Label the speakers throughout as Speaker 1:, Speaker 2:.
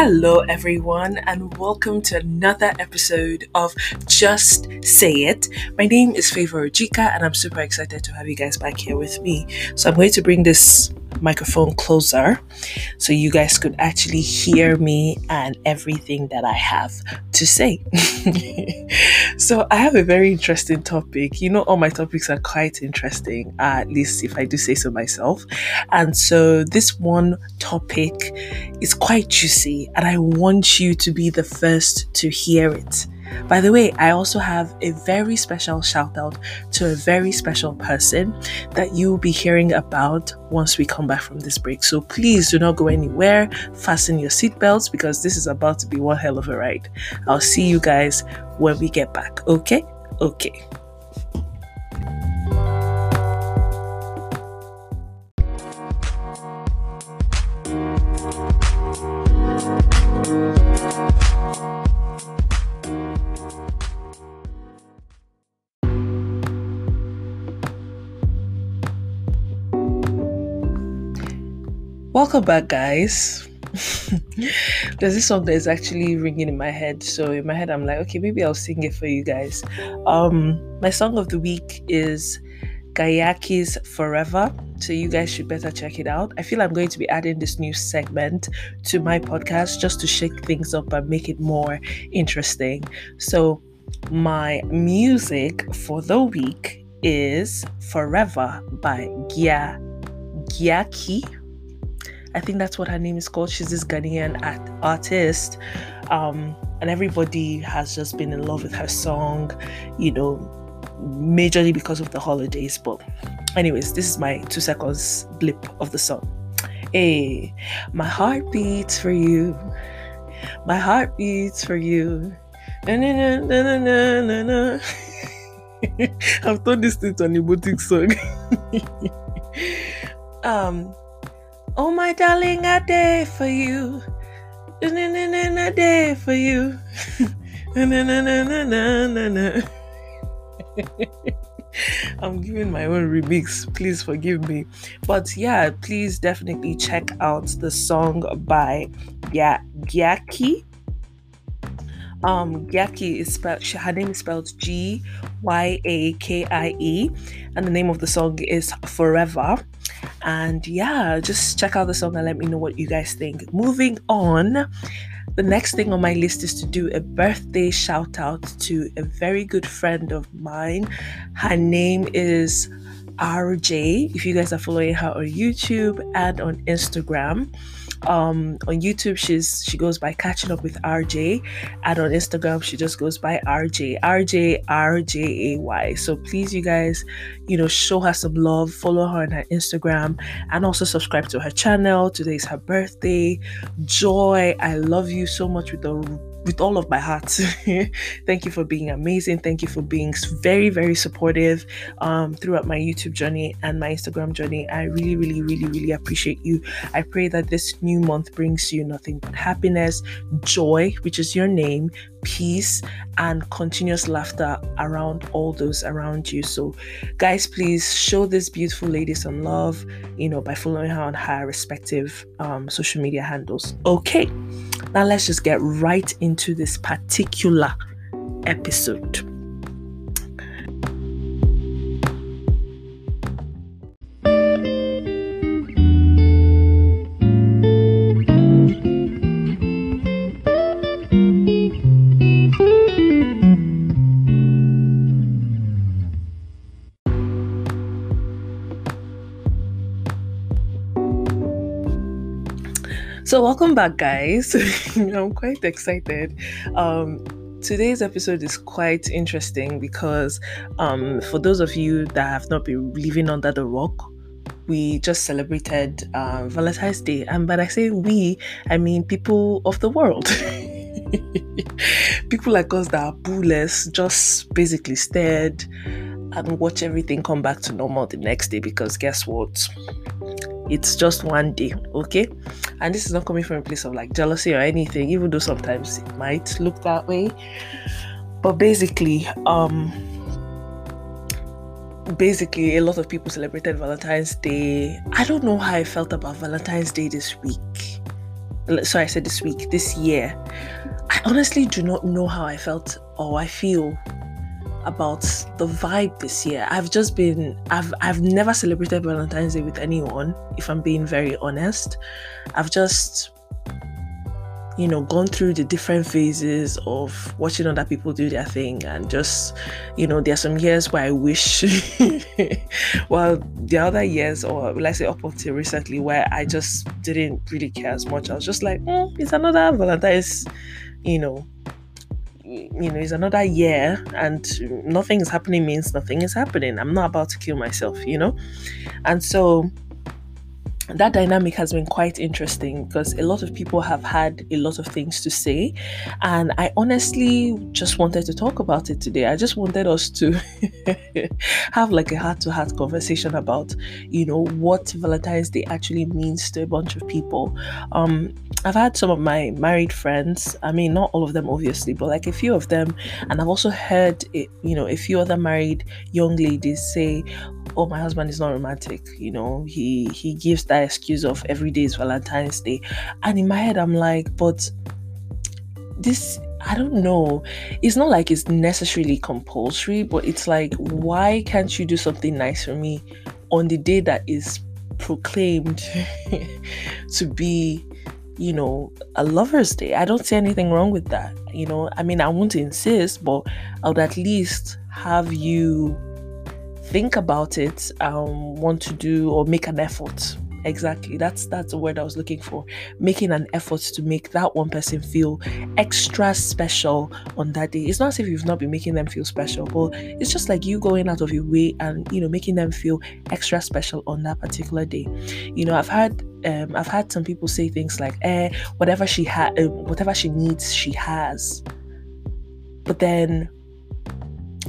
Speaker 1: Hello, everyone, and welcome to another episode of Just Say It. My name is Favor Ojika, and I'm super excited to have you guys back here with me. So, I'm going to bring this microphone closer so you guys could actually hear me and everything that I have to say. so, I have a very interesting topic. You know, all my topics are quite interesting, uh, at least if I do say so myself. And so, this one topic is quite juicy, and I want you to be the first to hear it. By the way, I also have a very special shout out to a very special person that you'll be hearing about once we come back from this break. So please do not go anywhere. Fasten your seatbelts because this is about to be one hell of a ride. I'll see you guys when we get back. Okay? Okay. Welcome back, guys. There's this song that is actually ringing in my head. So in my head, I'm like, okay, maybe I'll sing it for you guys. Um, my song of the week is Gyakie's Forever. So you guys should better check it out. I feel I'm going to be adding this new segment to my podcast just to shake things up and make it more interesting. So my music for the week is Forever by Gia Gyakie I think that's what her name is called. She's this Ghanaian art- artist. Um, and everybody has just been in love with her song, you know, majorly because of the holidays. But, anyways, this is my two seconds blip of the song. Hey, my heart beats for you. My heart beats for you. Na, na, na, na, na, na, I've turned this into an emotic song. um, Oh, my darling, I day for you. A day for you. I'm giving my own remix. Please forgive me. But yeah, please definitely check out the song by yeah, Gyakie. Um, Gyakie is spelled, her name is spelled G Y A K I E, and the name of the song is Forever. And yeah, just check out the song and let me know what you guys think. Moving on, the next thing on my list is to do a birthday shout out to a very good friend of mine. Her name is RJ. If you guys are following her on YouTube and on Instagram, um, on YouTube, she's she goes by catching up with RJ, and on Instagram, she just goes by RJ, RJ, RJAY. So please, you guys, you know, show her some love, follow her on her Instagram, and also subscribe to her channel. Today is her birthday. Joy, I love you so much with the with all of my heart. Thank you for being amazing. Thank you for being very, very supportive um, throughout my YouTube journey and my Instagram journey. I really, really, really, really appreciate you. I pray that this new month brings you nothing but happiness, joy, which is your name, peace, and continuous laughter around all those around you. So, guys, please show this beautiful lady some love, you know, by following her on her respective um, social media handles. Okay, now let's just get right into this particular episode. So, welcome back, guys. I'm quite excited. Um, today's episode is quite interesting because um, for those of you that have not been living under the rock, we just celebrated um, Valentine's Day. And when I say we, I mean people of the world. people like us that are boolless just basically stared and watch everything come back to normal the next day because guess what? It's just one day, okay? And this is not coming from a place of like jealousy or anything, even though sometimes it might look that way. But basically, um, basically a lot of people celebrated Valentine's Day. I don't know how I felt about Valentine's Day this week. sorry, I said this week, this year, I honestly do not know how I felt or I feel about the vibe this year. I've just been I've I've never celebrated Valentine's Day with anyone, if I'm being very honest. I've just you know, gone through the different phases of watching other people do their thing and just, you know, there are some years where I wish, well, the other years, or let's say up until recently, where I just didn't really care as much. I was just like, mm, it's another Valentine's, you know, you know, it's another year and nothing is happening means nothing is happening. I'm not about to kill myself, you know? And so that dynamic has been quite interesting because a lot of people have had a lot of things to say and i honestly just wanted to talk about it today i just wanted us to have like a heart-to-heart conversation about you know what valentine's day actually means to a bunch of people. Um i've had some of my married friends i mean not all of them obviously but like a few of them and i've also heard it, you know a few other married young ladies say oh my husband is not romantic you know he he gives that excuse of every day is valentine's day. And in my head i'm like but this I don't know. It's not like it's necessarily compulsory, but it's like, why can't you do something nice for me on the day that is proclaimed to be, you know, a lover's day? I don't see anything wrong with that. You know, I mean, I won't insist, but I would at least have you think about it, um, want to do or make an effort. Exactly. That's that's the word I was looking for. Making an effort to make that one person feel extra special on that day. It's not as if you've not been making them feel special, but it's just like you going out of your way and you know making them feel extra special on that particular day. You know, I've had um, I've had some people say things like, "Eh, whatever she had, uh, whatever she needs, she has." But then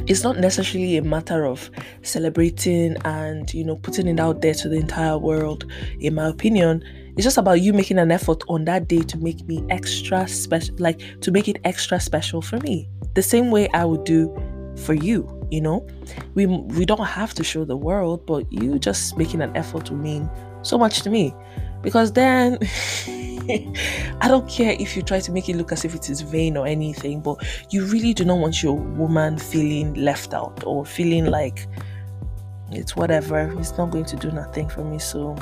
Speaker 1: it's not necessarily a matter of celebrating and you know putting it out there to the entire world in my opinion. It's just about you making an effort on that day to make me extra special like to make it extra special for me. The same way i would do for you you know? We we don't have to show the world but you just making an effort will mean so much to me. Because then I don't care if you try to make it look as if it is vain or anything, but you really do not want your woman feeling left out or feeling like it's whatever, it's not going to do nothing for me. So,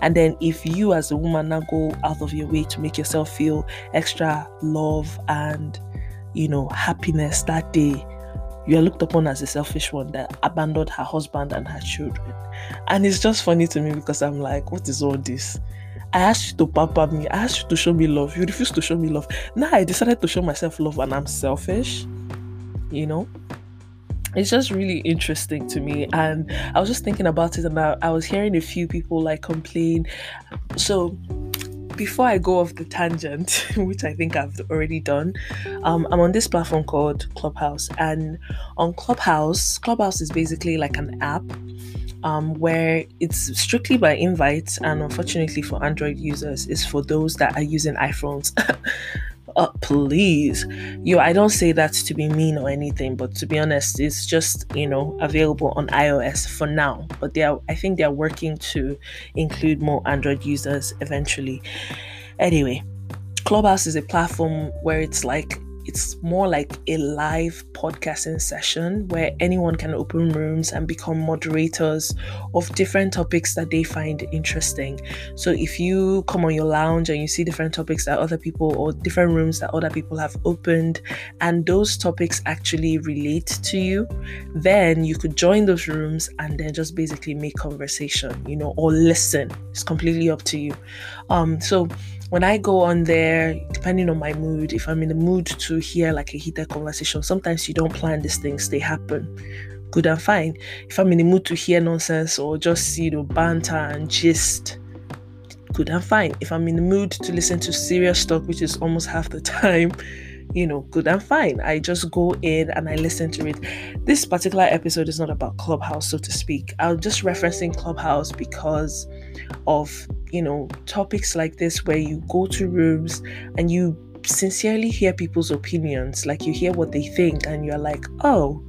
Speaker 1: and then if you as a woman now go out of your way to make yourself feel extra love and you know happiness that day, you are looked upon as a selfish one that abandoned her husband and her children. And it's just funny to me because I'm like, what is all this? I asked you to pamper me. I asked you to show me love. You refused to show me love. Now I decided to show myself love and I'm selfish. You know? It's just really interesting to me. And I was just thinking about it and I, I was hearing a few people like complain. So before I go off the tangent, which I think I've already done, um, I'm on this platform called Clubhouse. And on Clubhouse, Clubhouse is basically like an app um, where it's strictly by invite, and unfortunately for Android users, is for those that are using iPhones. uh, please, yo, I don't say that to be mean or anything, but to be honest, it's just you know available on iOS for now. But they are, I think they are working to include more Android users eventually. Anyway, Clubhouse is a platform where it's like it's more like a live podcasting session where anyone can open rooms and become moderators of different topics that they find interesting. So if you come on your lounge and you see different topics that other people or different rooms that other people have opened and those topics actually relate to you, then you could join those rooms and then just basically make conversation, you know, or listen. It's completely up to you. Um so when I go on there, depending on my mood, if I'm in the mood to hear like a heated conversation, sometimes you don't plan these things, they happen. Good and fine. If I'm in the mood to hear nonsense or just, you know, banter and gist, good and fine. If I'm in the mood to listen to serious talk, which is almost half the time, you know, good and fine. I just go in and I listen to it. This particular episode is not about Clubhouse, so to speak. I'm just referencing Clubhouse because of you know topics like this where you go to rooms and you sincerely hear people's opinions like you hear what they think and you're like oh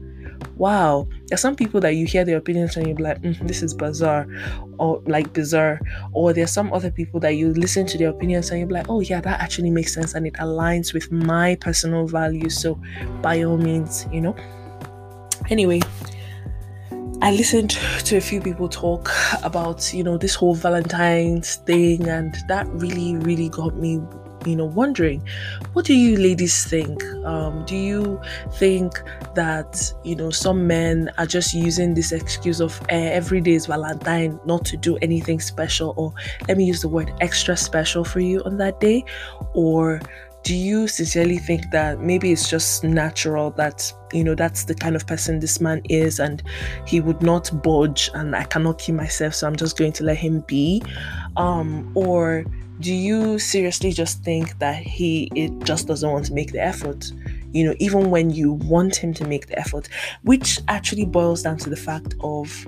Speaker 1: wow, there's some people that you hear their opinions and you're like, mm, this is bizarre, or like bizarre. Or there's some other people that you listen to their opinions and you're like, oh yeah, that actually makes sense and it aligns with my personal values. So by all means, you know. Anyway, I listened to a few people talk about, you know, this whole Valentine's thing, and that really, really got me, you know, wondering what do you ladies think? Um, do you think that, you know, some men are just using this excuse of eh, every day is Valentine not to do anything special, or let me use the word extra special for you on that day? Or do you sincerely think that maybe it's just natural that you know that's the kind of person this man is and he would not budge and i cannot keep myself so i'm just going to let him be? Um or do you seriously just think that he it just doesn't want to make the effort you know even when you want him to make the effort? Which actually boils down to the fact of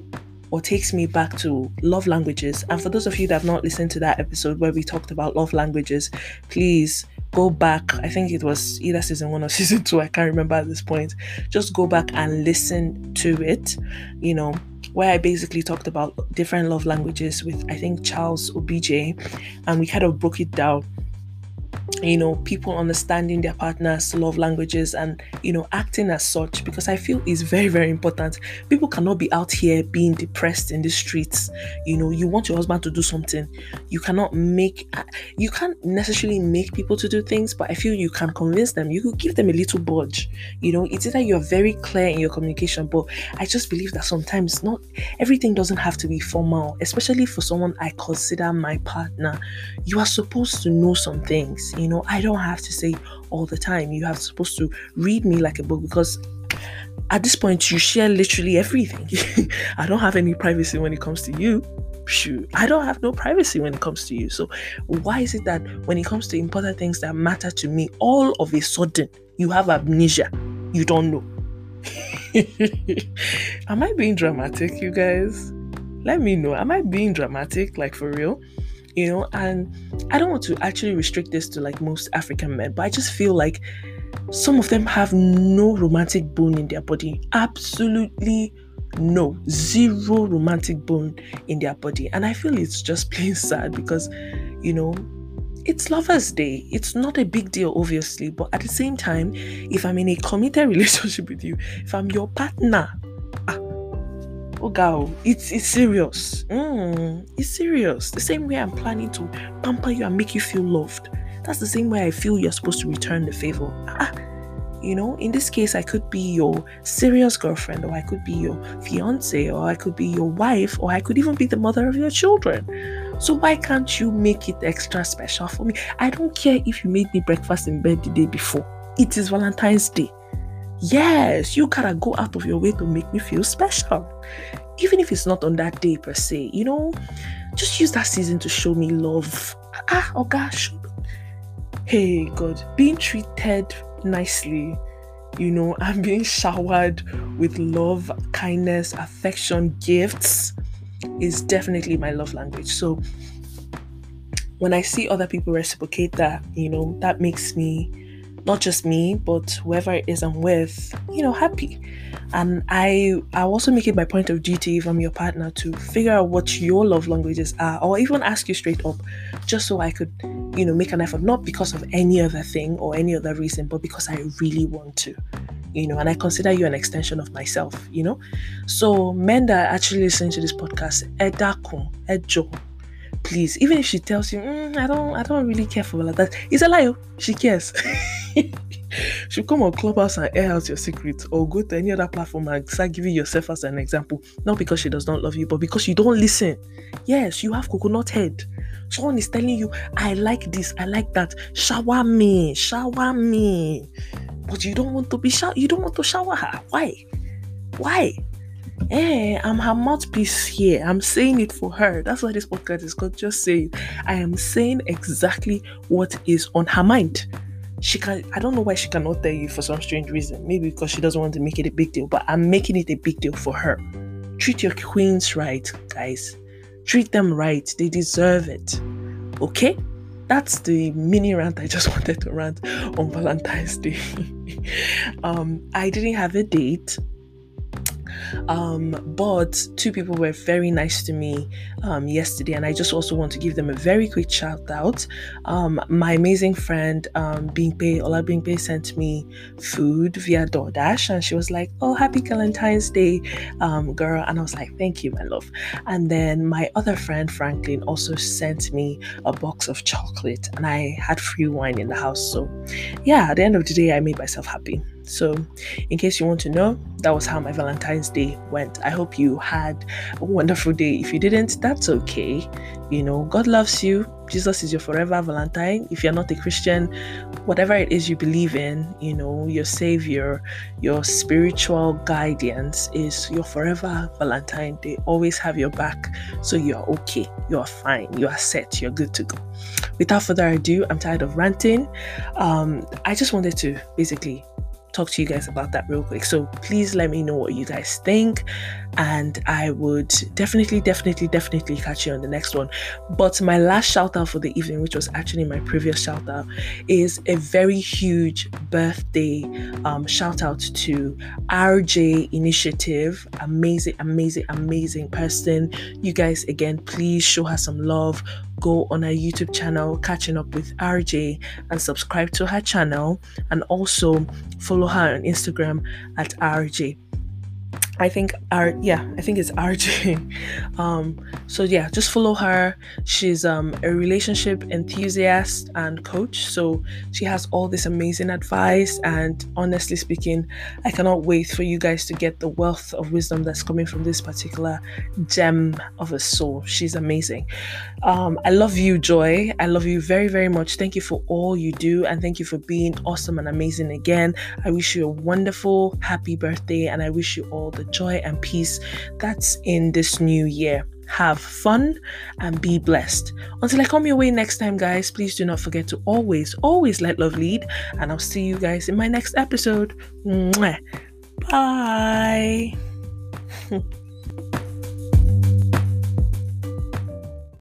Speaker 1: or takes me back to love languages. And for those of you that have not listened to that episode where we talked about love languages please go back. I think it was either season one or season two. I can't remember at this point. Just go back and listen to it. You know, where I basically talked about different love languages with I think Charles OBJ, and we kind of broke it down you know, people understanding their partner's love languages and, you know, acting as such because I feel is very, very important. People cannot be out here being depressed in the streets. You know, you want your husband to do something. You cannot make, you can't necessarily make people to do things, but I feel you can convince them. You could give them a little budge. You know, it's either you're very clear in your communication, but I just believe that sometimes not everything doesn't have to be formal, especially for someone I consider my partner. You are supposed to know some things you know, I don't have to say all the time. You have supposed to read me like a book because at this point you share literally everything. I don't have any privacy when it comes to you. Shoot, I don't have no privacy when it comes to you. So why is it that when it comes to important things that matter to me, all of a sudden you have amnesia? You don't know. Am I being dramatic, you guys? Let me know. Am I being dramatic, like for real? You know and i don't want to actually restrict this to like most african men but i just feel like some of them have no romantic bone in their body. Absolutely no. Zero romantic bone in their body. And i feel it's just plain sad because you know it's lovers day. It's not a big deal obviously but at the same time if i'm in a committed relationship with you if i'm your partner girl it's it's serious. Mm, it's serious. The same way i'm planning to pamper you and make you feel loved. That's the same way i feel you're supposed to return the favor. Ah, you know in this case i could be your serious girlfriend or i could be your fiance or i could be your wife or i could even be the mother of your children. So why can't you make it extra special for me? I don't care if you made me breakfast in bed the day before. It is valentine's day Yes, you gotta go out of your way to make me feel special. Even if it's not on that day per se, you know, just use that season to show me love. Ah, oh gosh. Hey, God, being treated nicely, you know, and being showered with love, kindness, affection, gifts is definitely my love language. So, when I see other people reciprocate that, you know, that makes me not just me, but whoever it is I'm with, you know, happy. And I I also make it my point of duty if I'm your partner to figure out what your love languages are, or even ask you straight up, just so I could, you know, make an effort, not because of any other thing or any other reason, but because I really want to. You know, and I consider you an extension of myself, you know. So men that actually listen to this podcast, Edakun, Ejo, please even if she tells you mm, i don't i don't really care for like that it's a lie oh. she cares. She'll come on clubhouse and air out your secret or go to any other platform and start giving yourself as an example. Not because she does not love you but because you don't listen. Yes you have coconut head. Someone is telling you i like this i like that. Shower me shower me. But you don't want to be shower you don't want to shower her. Why? Why Hey, I'm her mouthpiece here. I'm saying it for her. That's why this podcast is called Just Say It. I am saying exactly what is on her mind. She can I don't know why she cannot tell you for some strange reason. Maybe because she doesn't want to make it a big deal, but I'm making it a big deal for her. Treat your queens right, guys. Treat them right. They deserve it. Okay? That's the mini rant I just wanted to rant on Valentine's Day. um, I didn't have a date Um, but two people were very nice to me um, yesterday, and I just also want to give them a very quick shout out. Um, my amazing friend um, Bingpe Ola Bingpe sent me food via DoorDash, and she was like, "Oh, happy Valentine's Day, um, girl!" And I was like, "Thank you, my love." And then my other friend Franklin also sent me a box of chocolate, and I had free wine in the house. So, yeah, at the end of the day, I made myself happy. So, in case you want to know, that was how my Valentine's Day went. I hope you had a wonderful day. If you didn't, that's okay. You know, God loves you. Jesus is your forever Valentine. If you're not a Christian, whatever it is you believe in, you know, your Savior, your spiritual guidance is your forever Valentine. They always have your back. So you're okay. You're fine. You are set. You're good to go. Without further ado, I'm tired of ranting. Um, I just wanted to basically talk to you guys about that real quick. So please let me know what you guys think. And I would definitely, definitely, definitely catch you on the next one. But my last shout out for the evening, which was actually my previous shout out, is a very huge birthday um, shout out to RJ Initiative. Amazing, amazing, amazing person. You guys, again, please show her some love go on her YouTube channel, Catching Up with RJ, and subscribe to her channel, and also follow her on Instagram at RJ I think our yeah, I think it's RJ. Um, so yeah, just follow her. She's um a relationship enthusiast and coach. So she has all this amazing advice. And honestly speaking, I cannot wait for you guys to get the wealth of wisdom that's coming from this particular gem of a soul. She's amazing. Um, I love you, Joy. I love you very, very much. Thank you for all you do, and thank you for being awesome and amazing again. I wish you a wonderful, happy birthday, and I wish you all joy and peace that's in this new year. Have fun and be blessed. Until I come your way next time, guys, please do not forget to always, always let love lead. And I'll see you guys in my next episode. Bye.